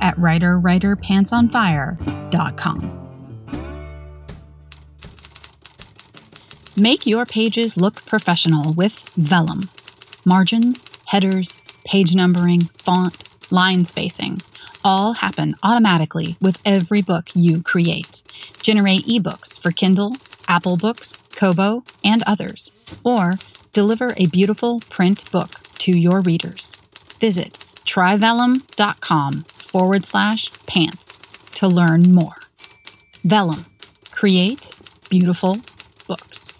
at writerwriterpantsonfire.com. Make your pages look professional with Vellum. Margins, headers, page numbering, font, line spacing all happen automatically with every book you create. Generate ebooks for Kindle, Apple Books, Kobo, and others, or deliver a beautiful print book to your readers. Visit tryvellum.com forward slash pants to learn more. Vellum, create beautiful books.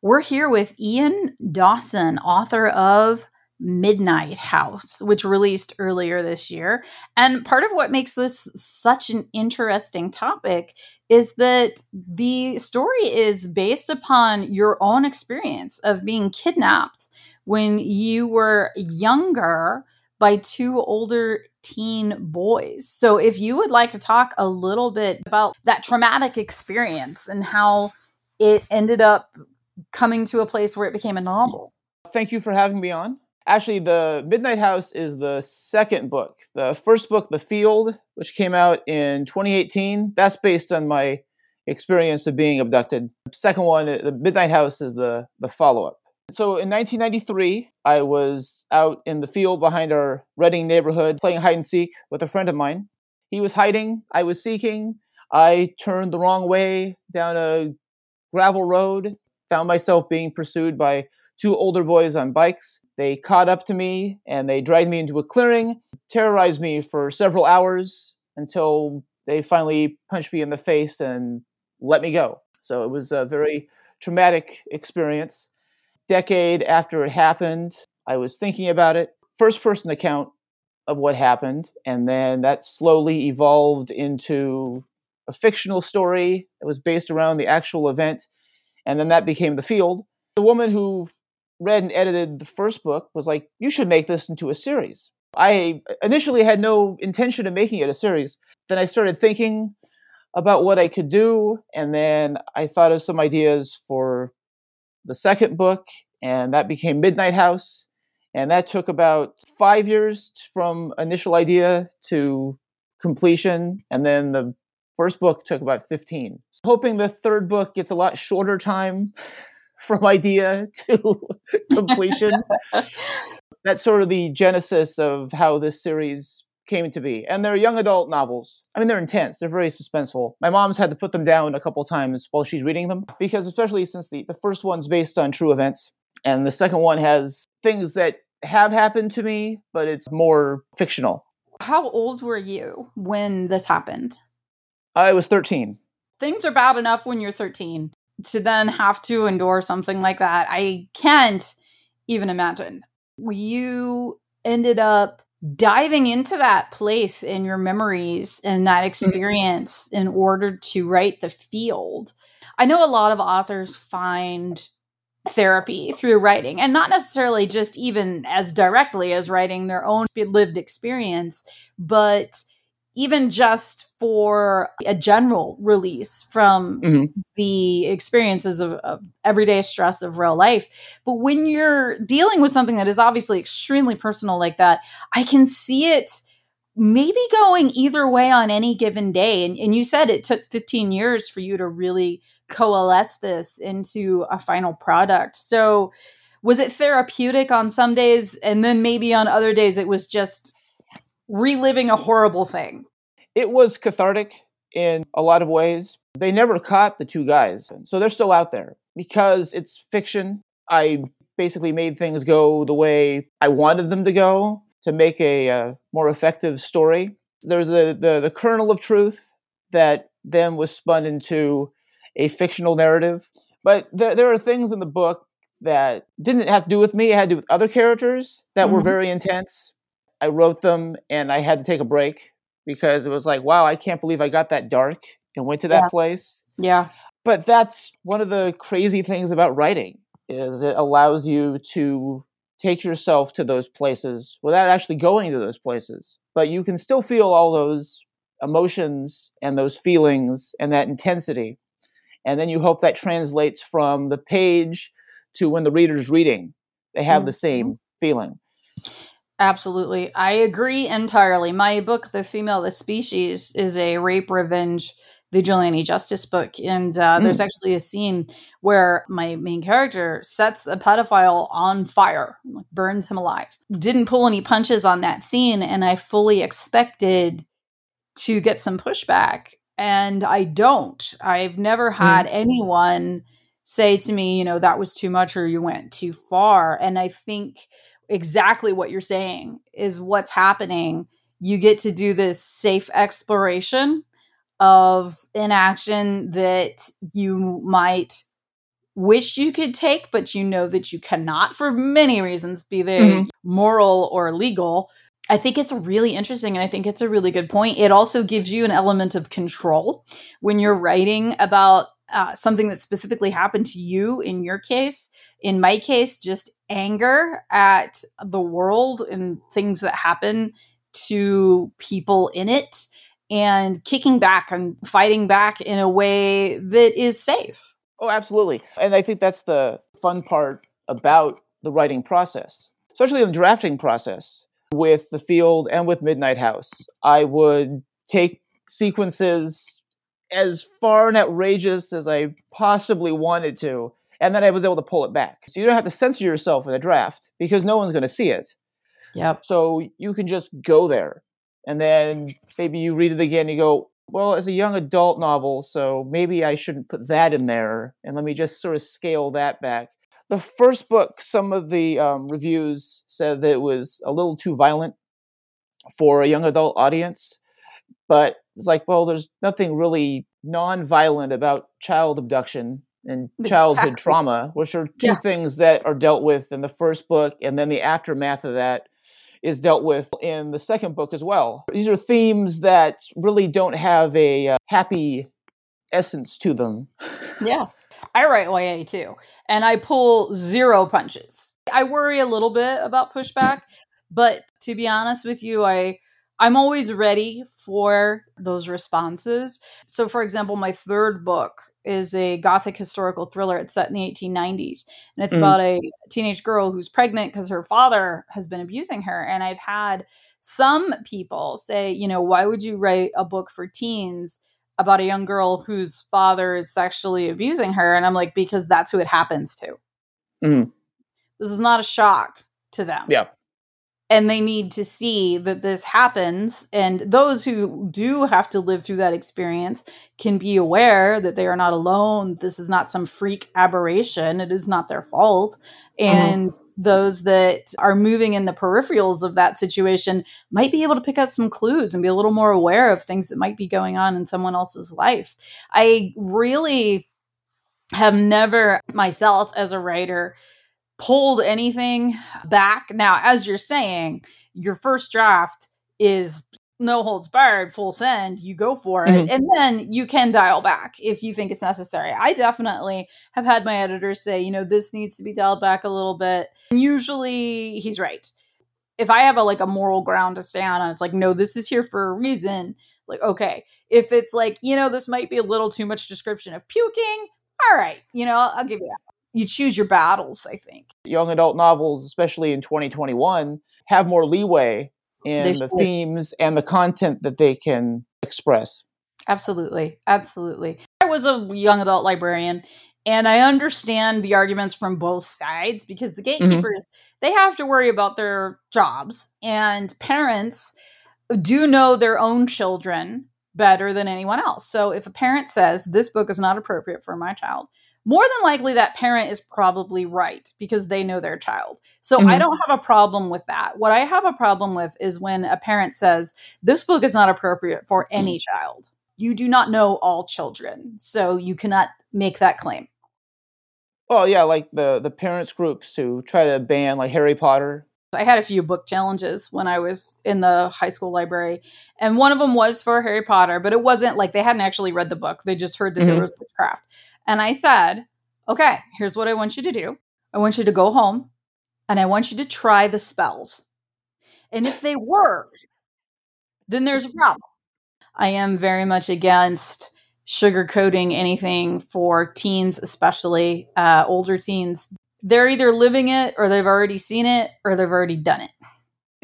We're here with Ian Dawson, author of Midnight House, which released earlier this year. And part of what makes this such an interesting topic is that the story is based upon your own experience of being kidnapped when you were younger by two older teen boys. So, if you would like to talk a little bit about that traumatic experience and how it ended up coming to a place where it became a novel. Thank you for having me on. Actually, The Midnight House is the second book. The first book, The Field, which came out in 2018, that's based on my experience of being abducted. Second one, The Midnight House, is the, the follow up. So in 1993, I was out in the field behind our Reading neighborhood playing hide and seek with a friend of mine. He was hiding, I was seeking. I turned the wrong way down a gravel road, found myself being pursued by two older boys on bikes. They caught up to me and they dragged me into a clearing, terrorized me for several hours until they finally punched me in the face and let me go. So it was a very traumatic experience. Decade after it happened, I was thinking about it. First person account of what happened, and then that slowly evolved into a fictional story that was based around the actual event, and then that became the field. The woman who read and edited the first book was like, you should make this into a series. I initially had no intention of making it a series. Then I started thinking about what I could do, and then I thought of some ideas for the second book, and that became Midnight House. And that took about five years from initial idea to completion. And then the first book took about 15. So hoping the third book gets a lot shorter time from idea to completion. That's sort of the genesis of how this series came to be. And they're young adult novels. I mean, they're intense. They're very suspenseful. My mom's had to put them down a couple times while she's reading them because, especially since the, the first one's based on true events, and the second one has things that have happened to me, but it's more fictional. How old were you when this happened? I was 13. Things are bad enough when you're 13 to then have to endure something like that, I can't even imagine. You ended up diving into that place in your memories and that mm-hmm. experience mm-hmm. in order to write the field. I know a lot of authors find therapy through writing and not necessarily just even as directly as writing their own lived experience, but even just for a general release from mm-hmm. the experiences of, of, everyday stress of real life. But when you're dealing with something that is obviously extremely personal like that, I can see it maybe going either way on any given day. And, and you said it took 15 years for you to really coalesce this into a final product. So, was it therapeutic on some days and then maybe on other days it was just reliving a horrible thing. It was cathartic in a lot of ways. They never caught the two guys, so they're still out there. Because it's fiction, I basically made things go the way I wanted them to go to make a uh, more effective story. There's a, the, the kernel of truth that then was spun into a fictional narrative. But there, there are things in the book that didn't have to do with me, it had to do with other characters that mm-hmm. were very intense I wrote them and I had to take a break because it was like, wow, I can't believe I got that dark and went to that Yeah. place. Yeah. But that's one of the crazy things about writing is it allows you to take yourself to those places without actually going to those places. But you can still feel all those emotions and those feelings and that intensity. And then you hope that translates from the page to when the reader's reading. They have the mm-hmm. same feeling. Absolutely. I agree entirely. My book, The Female, the Species, is a rape revenge vigilante justice book. And uh, there's actually a scene where my main character sets a pedophile on fire, like burns him alive. Didn't pull any punches on that scene. And I fully expected to get some pushback. And I don't. I've never had anyone say to me, you know, that was too much or you went too far. And I think exactly what you're saying is what's happening. You get to do this safe exploration of an action that you might wish you could take, but you know that you cannot for many reasons, be they Mhm. moral or legal. I think it's really interesting and I think it's a really good point. It also gives you an element of control when you're writing about uh, something that specifically happened to you in your case. In my case, just anger at the world and things that happen to people in it and kicking back and fighting back in a way that is safe. Oh, absolutely. And I think that's the fun part about the writing process, especially the drafting process with the field and with Midnight House. I would take sequences as far and outrageous as I possibly wanted to, and then I was able to pull it back. So you don't have to censor yourself in a draft because no one's going to see it. Yep. So you can just go there. And then maybe you read it again, you go, well, it's a young adult novel, so maybe I shouldn't put that in there. And let me just sort of scale that back. The first book, some of the um, reviews said that it was a little too violent for a young adult audience. But it's like, well, there's nothing really non violent about child abduction and childhood Exactly. trauma, which are two Yeah. things that are dealt with in the first book. And then the aftermath of that is dealt with in the second book as well. These are themes that really don't have a uh, happy essence to them. Yeah. I write YA too, and I pull zero punches. I worry a little bit about pushback, but to be honest with you, I I'm always ready for those responses. So for example, my third book is a gothic historical thriller. It's set in the 1890s, and it's Mm. about a teenage girl who's pregnant because her father has been abusing her. And I've had some people say, you know, why would you write a book for teens about a young girl whose father is sexually abusing her? And I'm like, because that's who it happens to. Mhm. This is not a shock to them. Yeah. And they need to see that this happens. And those who do have to live through that experience can be aware that they are not alone. This is not some freak aberration. It is not their fault. Mm-hmm. And those that are moving in the peripherals of that situation might be able to pick up some clues and be a little more aware of things that might be going on in someone else's life. I really have never myself as a writer pulled anything back. Now, as you're saying, your first draft is no holds barred, full send, you go for it. Mhm. And then you can dial back if you think it's necessary. I definitely have had my editors say, you know, this needs to be dialed back a little bit. And usually he's right. If I have a like a moral ground to stand on, it's like, no, this is here for a reason. Like, okay. If it's like, you know, this might be a little too much description of puking, all right, you know, I'll, I'll give you that. You choose your battles, I think. Young adult novels, especially in 2021, have more leeway in They the should. themes and the content that they can express. Absolutely. Absolutely. I was a young adult librarian and I understand the arguments from both sides because the mm-hmm. gatekeepers, they have to worry about their jobs and parents do know their own children better than anyone else. So if a parent says this book is not appropriate for my child, more than likely that parent is probably right because they know their child. So I Mhm. don't have a problem with that. What I have a problem with is when a parent says this book is not appropriate for any child. You do not know all children, so you cannot make that claim. Well, yeah, like the the parents groups who try to ban like Harry Potter I had a few book challenges when I was in the high school library, and one of them was for Harry Potter, but it wasn't like they hadn't actually read the book. They just heard that mm-hmm. there was witchcraft. And I said, okay, here's what I want you to do I want you to go home and I want you to try the spells. And if they work, then there's a problem. I am very much against sugarcoating anything for teens, especially uh, older teens they're either living it or they've already seen it or they've already done it.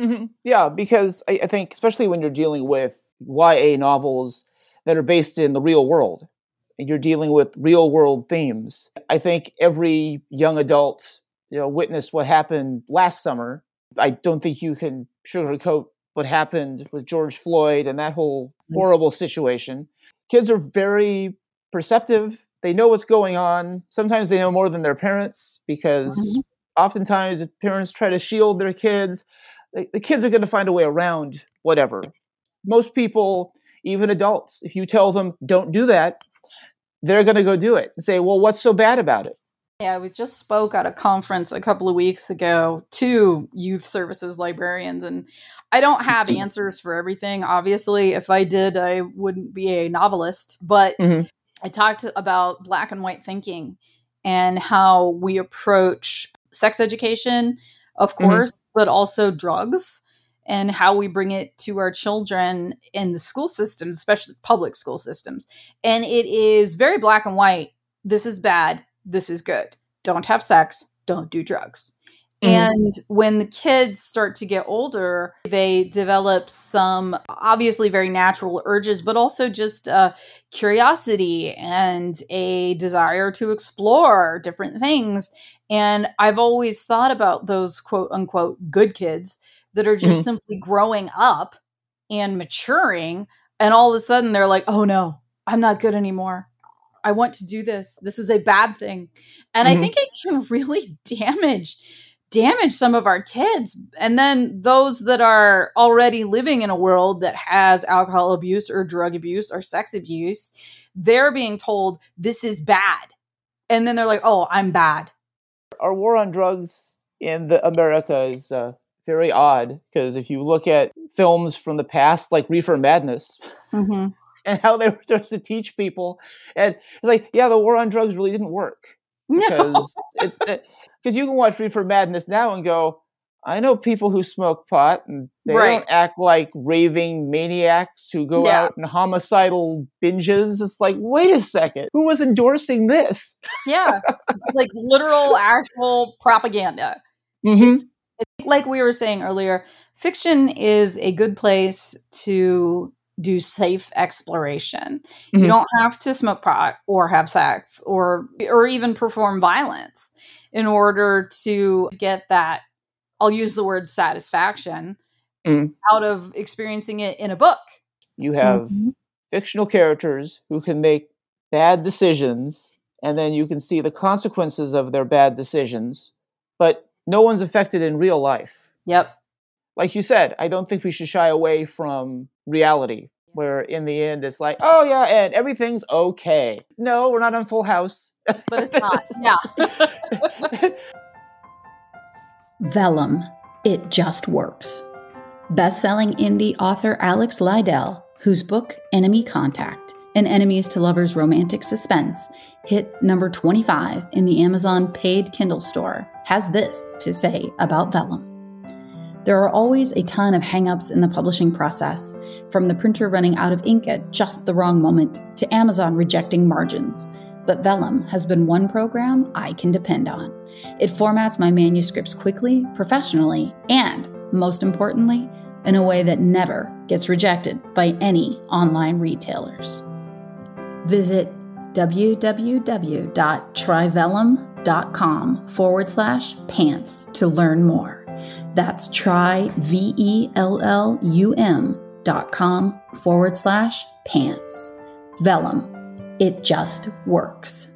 Mm-hmm. Yeah, because I, I, think, especially when you're dealing with YA novels that are based in the real world, and you're dealing with real world themes, I think every young adult, you know, witnessed what happened last summer. I don't think you can sugarcoat what happened with George Floyd and that whole horrible situation. Kids are very perceptive they know what's going on. Sometimes they know more than their parents because mm-hmm. oftentimes parents try to shield their kids. The, the kids are going to find a way around whatever. Most people, even adults, if you tell them don't do that, they're going to go do it and say, well, what's so bad about it? Yeah, we just spoke at a conference a couple of weeks ago to youth services librarians, and I don't have mm-hmm. answers for everything. Obviously, if I did, I wouldn't be a novelist. But mm-hmm. I talked about black and white thinking and how we approach sex education, of mm-hmm. course, mm-hmm. but also drugs and how we bring it to our children in the school systems, especially public school systems. And it is very black and white. This is bad. This is good. Don't have sex. Don't do drugs. Mm-hmm. And when the kids start to get older, they develop some obviously very natural urges, but also just uh, curiosity and a desire to explore different things. And I've always thought about those quote unquote good kids that are just mm-hmm. simply growing up and maturing. And all of a sudden they're like, oh no, I'm not good anymore. I want to do this. This is a bad thing. And mm-hmm. I think it can really damage damage some of our kids. And then those that are already living in a world that has alcohol abuse or drug abuse or sex abuse, they're being told this is bad. And then they're like, oh, I'm bad. Our war on drugs in the America is uh, very odd because if you look at films from the past, like Reefer Madness, mm-hmm. and how they were supposed to teach people, and it's like, yeah, the war on drugs really didn't work because no. it, it, you can watch Reefer Madness now and go, I know people who smoke pot and they right. don't act like raving maniacs who go yeah. out and homicidal binges. It's like, wait a second, who was endorsing this? Yeah, like literal, actual propaganda. Mm-hmm. It's like we were saying earlier, fiction is a good place to do safe exploration. Mm-hmm. You don't have to smoke pot or have sex or or even perform violence in order to get that I'll use the word satisfaction mm. out of experiencing it in a book. You have mm-hmm. fictional characters who can make bad decisions and then you can see the consequences of their bad decisions, but no one's affected in real life. Yep. Like you said, I don't think we should shy away from reality where in the end it's like, oh yeah, and everything's okay. No, we're not on Full House. But it's not. Yeah. Vellum. It just works. Best-selling indie author Alex Lidell, whose book Enemy Contact, an enemies to lovers romantic suspense, hit number 25 in the Amazon paid Kindle store, has this to say about Vellum. There are always a ton of hangups in the publishing process, from the printer running out of ink at just the wrong moment to Amazon rejecting margins. But Vellum has been one program I can depend on. It formats my manuscripts quickly, professionally, and, most importantly, in a way that never gets rejected by any online retailers. Visit www.tryvellum.com forward slash pants to learn more. That's try V E L L U M dot com forward slash pants. Vellum. It just works.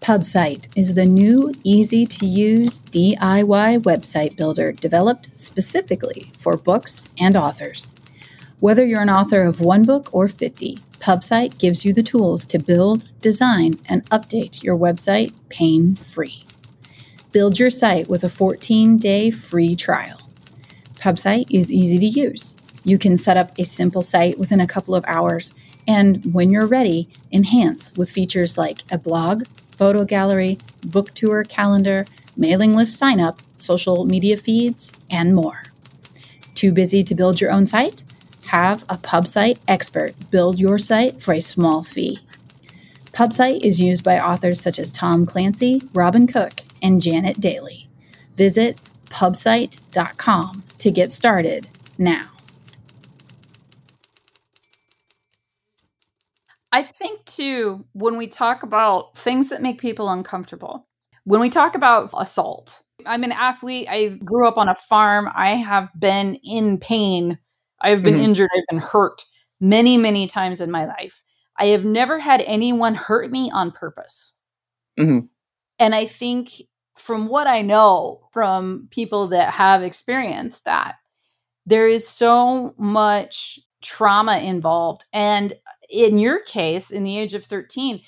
Pubsite is the new, easy to use DIY website builder developed specifically for books and authors. Whether you're an author of one book or 50, PubSite gives you the tools to build, design, and update your website pain free. Build your site with a 14 day free trial. PubSite is easy to use. You can set up a simple site within a couple of hours, and when you're ready, enhance with features like a blog, photo gallery, book tour calendar, mailing list sign up, social media feeds, and more. Too busy to build your own site? Have a PubSite expert build your site for a small fee. PubSite is used by authors such as Tom Clancy, Robin Cook, and Janet Dailey. Visit pubsite.com to get started now. I think too, when we talk about things that make people uncomfortable, when we talk about assault, I'm an athlete. I grew up on a farm. I have been in pain. I've been mm-hmm. injured. I've been hurt many, many times in my life. I have never had anyone hurt me on purpose. Mm-hmm. And I think from what I know from people that have experienced that, there is so much trauma involved. And in your case, in the age of 13,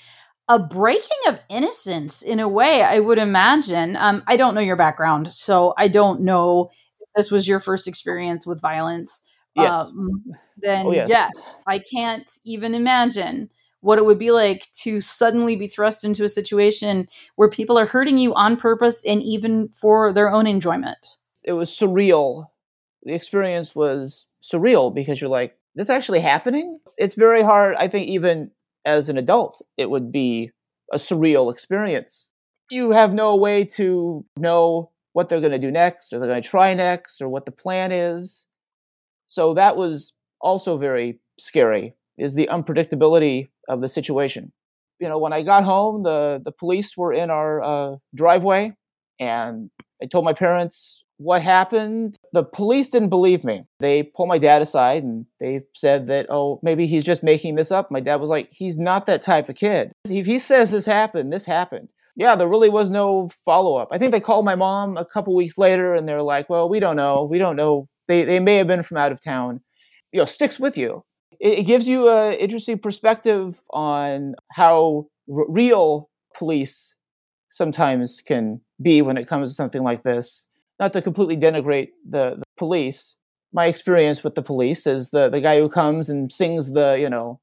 a breaking of innocence in a way, I would imagine. Um, I don't know your background, so I don't know if this was your first experience with violence. Yes. Um, then, oh, yes. yeah, I can't even imagine what it would be like to suddenly be thrust into a situation where people are hurting you on purpose and even for their own enjoyment. It was surreal. The experience was surreal because you're like, this actually happening? It's very hard, I think, even as an adult, it would be a surreal experience. You have no way to know what they're going to do next, or they're going to try next, or what the plan is. So that was also very scary, is the unpredictability of the situation. You know, when I got home, the, the police were in our uh, driveway, and I told my parents what happened. The police didn't believe me. They pulled my dad aside and they said that, oh, maybe he's just making this up. My dad was like, he's not that type of kid. If he says this happened, this happened. Yeah, there really was no follow up. I think they called my mom a couple weeks later and they're like, well, we don't know. We don't know. They, they may have been from out of town. You know, sticks with you. It, it gives you an interesting perspective on how r- real police sometimes can be when it comes to something like this not to completely denigrate the, the police. My experience with the police is the the guy who comes and sings the you know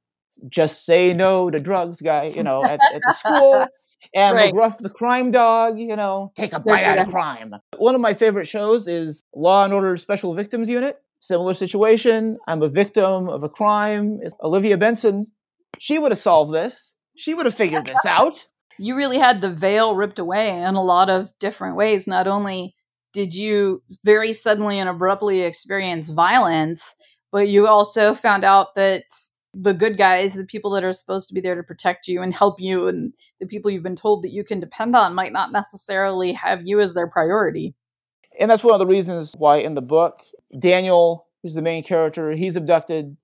just say no to drugs guy you know at, at the school and right. McGruff the crime dog, you know, take a bite out of crime. One of my favorite shows is Law and Order Special Victims Unit. Similar situation. I'm a victim of a crime. It's Olivia Benson. She would have solved this. She would have figured this out. You really had the veil ripped away in a lot of different ways. Not only did you very suddenly and abruptly experience violence, but you also found out that the good guys, the people that are supposed to be there to protect you and help you, and the people you've been told that you can depend on might not necessarily have you as their priority. And that's one of the reasons why in the book, Daniel, who's the main character, he's abducted.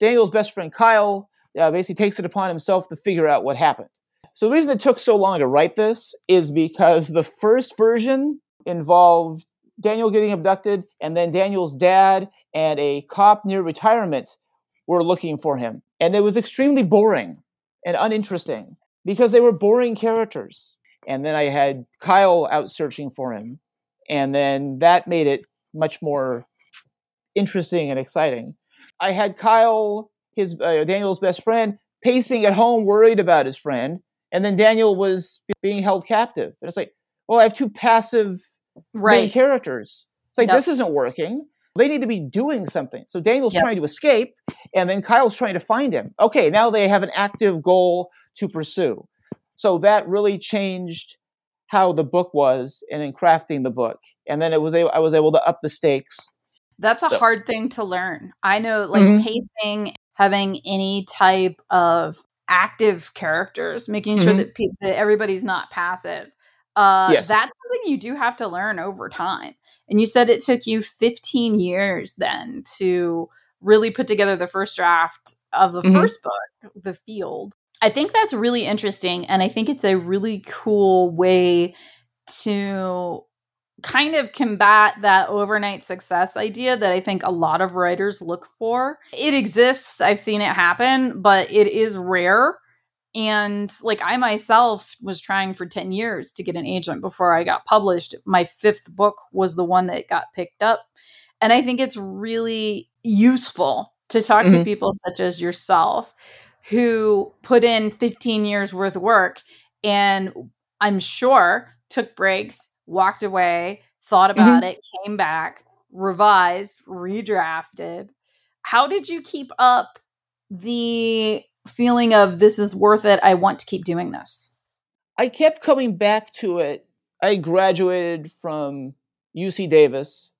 Daniel's best friend Kyle uh, basically takes it upon himself to figure out what happened. So the reason it took so long to write this is because the first version involved Daniel getting abducted, and then Daniel's dad and a cop near retirement were looking for him. And it was extremely boring and uninteresting because they were boring characters. And then I had Kyle out searching for him. And then that made it much more interesting and exciting. I had Kyle, his uh, Daniel's best friend, pacing at home, worried about his friend, and then Daniel was being held captive. And it's like, well, I have two passive right. main characters. It's like yep. this isn't working. They need to be doing something. So Daniel's yep. trying to escape, and then Kyle's trying to find him. Okay, now they have an active goal to pursue. So that really changed how the book was, and in crafting the book. And then it was I was able to up the stakes. That's a hard thing to learn. I know, like mm-hmm. pacing, having any type of active characters, making mm-hmm. sure that, pe- that everybody's not passive uh, yes. That's something you do have to learn over time. And you said it took you 15 years then to really put together the first draft of the mm-hmm. first book, The Field. I think that's really interesting. And I think it's a really cool way to kind of combat that overnight success idea that I think a lot of writers look for. It exists, I've seen it happen, but it is rare. And like I myself was trying for 10 years to get an agent before I got published. My fifth book was the one that got picked up. And I think it's really useful to talk mm-hmm. to people such as yourself who put in 15 years worth of work and I'm sure took breaks, walked away, thought mm-hmm. about mm-hmm. it, came back, revised, redrafted. How did you keep up the feeling of this is worth it? I want to keep doing this? I kept coming back to it. I graduated from UC Davis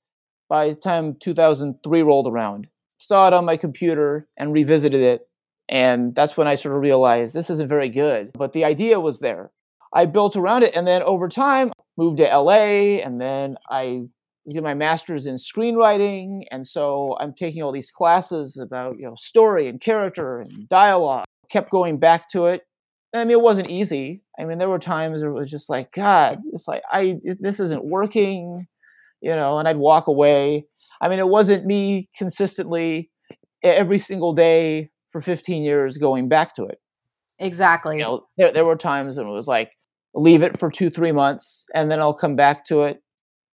by the time 2003 rolled around. Saw it on my computer and revisited it. And that's when I sort of realized this isn't very good. But the idea was there. I built around it. And then over time, moved to LA. And then I did my master's in screenwriting. And so I'm taking all these classes about, you know, story and character and dialogue. Kept going back to it. I mean, it wasn't easy. I mean, there were times where it was just like, God, it's like, I, this isn't working, you know, and I'd walk away. I mean, it wasn't me consistently every single day for 15 years going back to it. Exactly. You know, there, there were times when it was like, leave it for two, three months, and then I'll come back to it.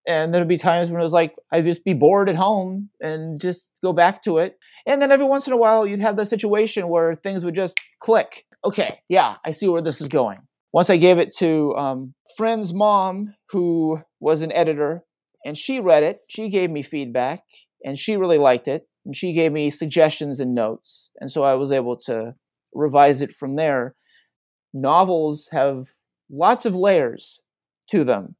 And there'll be times when it was like I'd just be bored at home and just go back to it. And then every once in a while, you'd have the situation where things would just click. Okay, yeah, I see where this is going. Once I gave it to um, friend's mom, who was an editor, and she read it. She gave me feedback, and she really liked it. And she gave me suggestions and notes. And so I was able to revise it from there. Novels have lots of layers to them.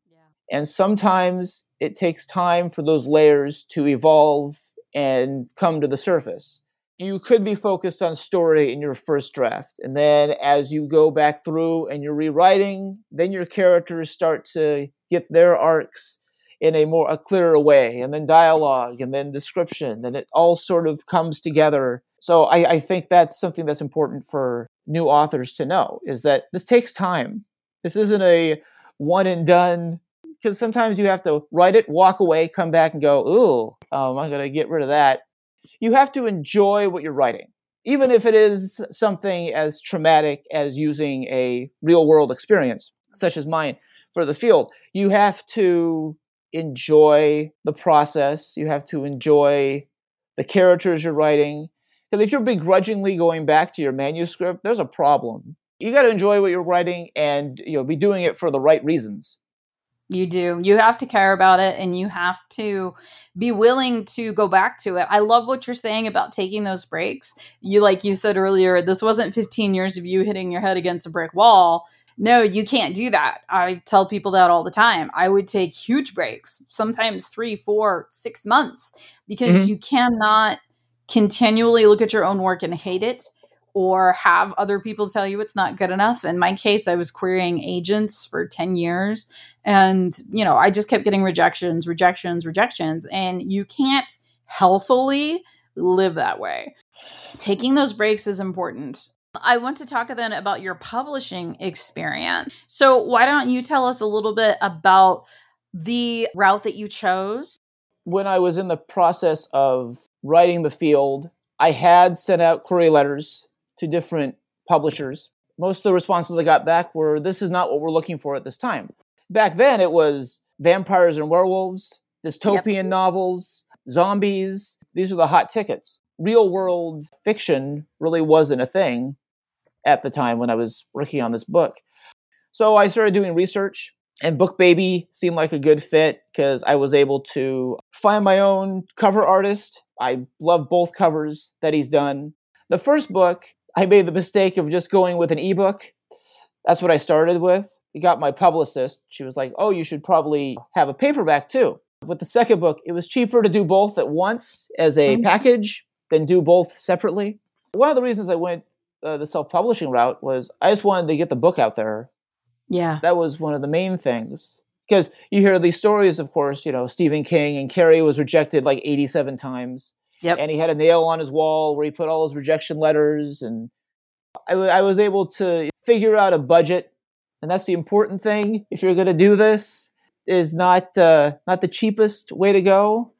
And sometimes it takes time for those layers to evolve and come to the surface. You could be focused on story in your first draft. And then as you go back through and you're rewriting, then your characters start to get their arcs in a more a clearer way and then dialogue and then description and it all sort of comes together so I, I, think that's something that's important for new authors to know is that this takes time this isn't a one and done because sometimes you have to write it, walk away, come back, and go, "Ooh, um, I'm going to get rid of that." You have to enjoy what you're writing, even if it is something as traumatic as using a real world experience, such as mine for the field. You have to enjoy the process. You have to enjoy the characters you're writing. Because if you're begrudgingly going back to your manuscript, there's a problem you got to enjoy what you're writing and you know be doing it for the right reasons you do. You have to care about it and you have to be willing to go back to it. I love what you're saying about taking those breaks. You like you said earlier this wasn't 15 years of you hitting your head against a brick wall. No you can't do that. I tell people that all the time. I would take huge breaks sometimes three four six months because mm-hmm. you cannot continually look at your own work and hate it or have other people tell you it's not good enough. In my case, I was querying agents for 10 years and, you know, I just kept getting rejections, rejections, rejections. And you can't healthily live that way. Taking those breaks is important. I want to talk then about your publishing experience. So, why don't you tell us a little bit about the route that you chose? When I was in the process of writing the field, I had sent out query letters to different publishers. Most of the responses I got back were, This is not what we're looking for at this time. Back then, it was vampires and werewolves, dystopian yep. novels, zombies. These are the hot tickets. Real world fiction really wasn't a thing at the time when I was working on this book. So I started doing research, and BookBaby seemed like a good fit because I was able to find my own cover artist. I love both covers that he's done. The first book I made the mistake of just going with an ebook. That's what I started with. I got my publicist. She was like, "Oh, you should probably have a paperback too." With the second book, it was cheaper to do both at once as a mm-hmm. package than do both separately. One of the reasons I went uh, the self-publishing route was I just wanted to get the book out there. Yeah. That was one of the main things. Because you hear these stories, of course, you know, Stephen King and Carrie was rejected like 87 times. Yep. And he had a nail on his wall where he put all his rejection letters. And I, w- I was able to figure out a budget. And that's the important thing if you're going to do this. is not uh, not the cheapest way to go,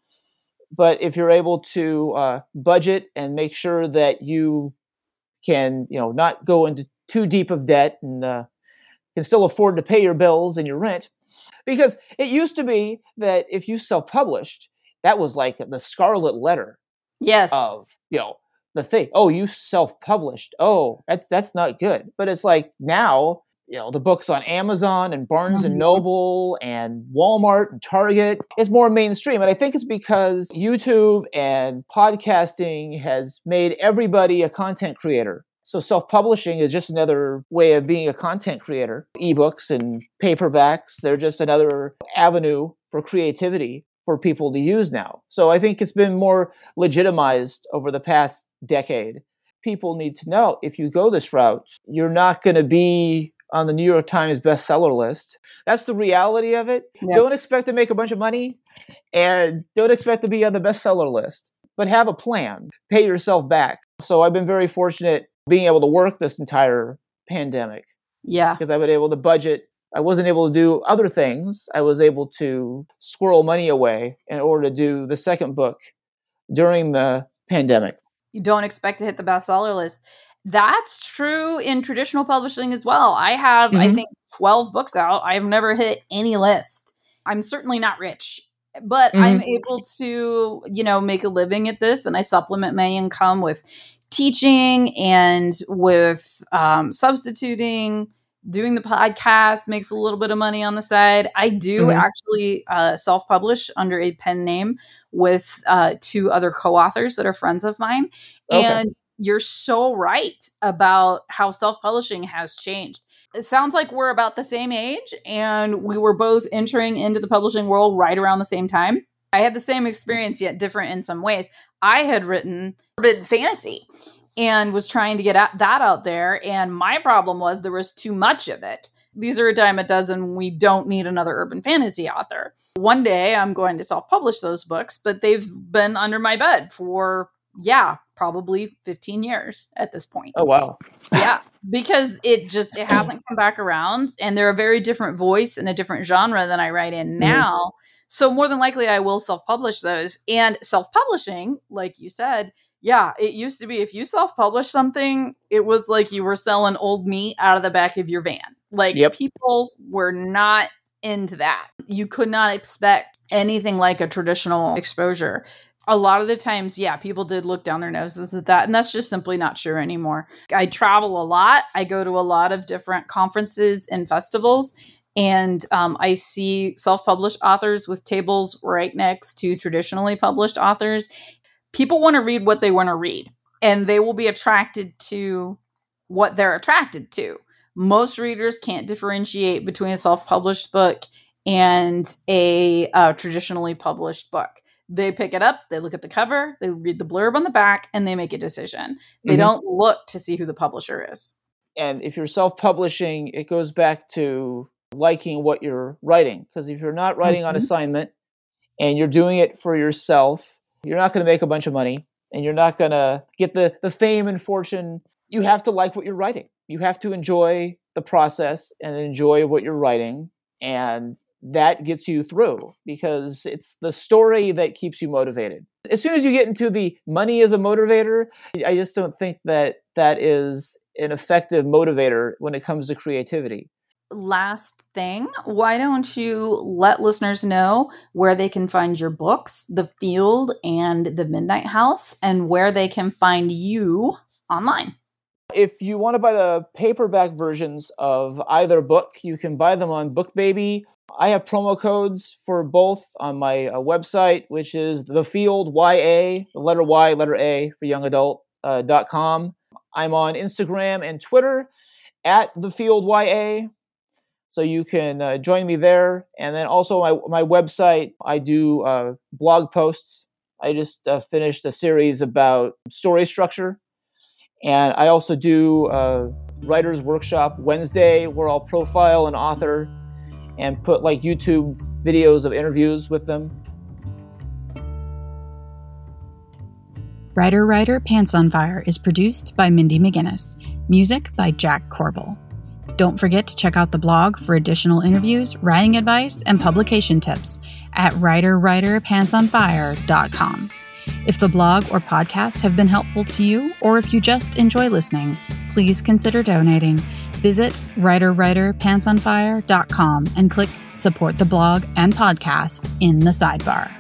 but if you're able to uh, budget and make sure that you can, you know, not go into too deep of debt and uh, can still afford to pay your bills and your rent, because it used to be that if you self-published, that was like the scarlet letter Yes. of you know the thing. Oh, you self-published. Oh, that's that's not good. But it's like now you know the books on Amazon and Barnes and Mhm. Noble and Walmart and Target is more mainstream, and I think it's because YouTube and podcasting has made everybody a content creator. So self-publishing is just another way of being a content creator. Ebooks and paperbacks, they're just another avenue for creativity for people to use now. So I think it's been more legitimized over the past decade. People need to know if you go this route, you're not going to be on the New York Times bestseller list. That's the reality of it. Yep. Don't expect to make a bunch of money and don't expect to be on the bestseller list, but have a plan. Pay yourself back. So I've been very fortunate being able to work this entire pandemic yeah. because I've been able to budget. I wasn't able to do other things. I was able to squirrel money away in order to do the second book during the pandemic. you don't expect to hit the bestseller list. That's true in traditional publishing as well. I have, I Mhm. think, 12 books out. I've never hit any list. I'm certainly not rich, but I'm able to, you know, make a living at this and I supplement my income with teaching and with um, substituting. Doing the podcast makes a little bit of money on the side. I do Mhm. actually uh, self publish under a pen name with uh, two other co authors that are friends of mine. Okay. And you're so right about how self publishing has changed. It sounds like we're about the same age and we were both entering into the publishing world right around the same time. I had the same experience, yet different in some ways. I had written urban fantasy and was trying to get at that out there. And my problem was there was too much of it. These are a dime a dozen. We don't need another urban fantasy author. One day I'm going to self publish those books, but they've been under my bed for, yeah, probably 15 years at this point Oh wow. yeah because it just it hasn't come back around and they're a very different voice and a different genre than i write in mm-hmm. now so more than likely i will self-publish those and self-publishing like you said yeah it used to be if you self published something it was like you were selling old meat out of the back of your van like Yep. people were not into that you could not expect anything like a traditional exposure a lot of the times, yeah, people did look down their noses at that. And that's just simply not true anymore. I travel a lot. I go to a lot of different conferences and festivals. And um, I see self published authors with tables right next to traditionally published authors. People want to read what they want to read, and they will be attracted to what they're attracted to. Most readers can't differentiate between a self published book and a uh, traditionally published book they pick it up, they look at the cover, they read the blurb on the back, and they make a decision. They Mhm. don't look to see who the publisher is. And if you're self-publishing, it goes back to liking what you're writing. Because if you're not writing on Mhm. assignment and you're doing it for yourself, you're not going to make a bunch of money and you're not going to get the, the fame and fortune. You have to like what you're writing. You have to enjoy the process and enjoy what you're writing. And that gets you through because it's the story that keeps you motivated. As soon as you get into the money as a motivator, I just don't think that that is an effective motivator when it comes to creativity. Last thing, why don't you let listeners know where they can find your books, The Field and The Midnight House, and where they can find you online? If you want to buy the paperback versions of either book, you can buy them on BookBaby. I have promo codes for both on my uh, website, which is the field YA, the letter Y, letter A for young adult uh, com. I'm on Instagram and Twitter at the field YA. So you can uh, join me there. And then also my, my website, I do uh, blog posts. I just uh, finished a series about story structure. And I also do a writer's workshop Wednesday where I'll profile an author and put like YouTube videos of interviews with them. Writer Writer Pants on Fire is produced by Mindy McGinnis. Music by Jack Corbel. Don't forget to check out the blog for additional interviews, writing advice, and publication tips at writerwriterpantsonfire.com. If the blog or podcast have been helpful to you, or if you just enjoy listening, please consider donating. Visit writerwriterpantsonfire.com and click support the blog and podcast in the sidebar.